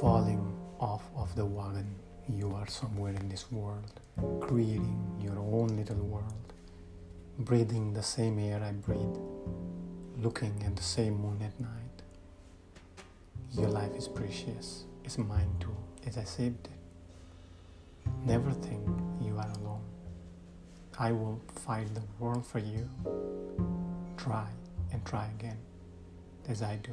falling off of the wagon. You are somewhere in this world, creating your own little world, breathing the same air I breathe, looking at the same moon at night. Your life is precious, it's mine too, as I saved it. Never think you are alone. I will fight the world for you. Try and try again, as I do.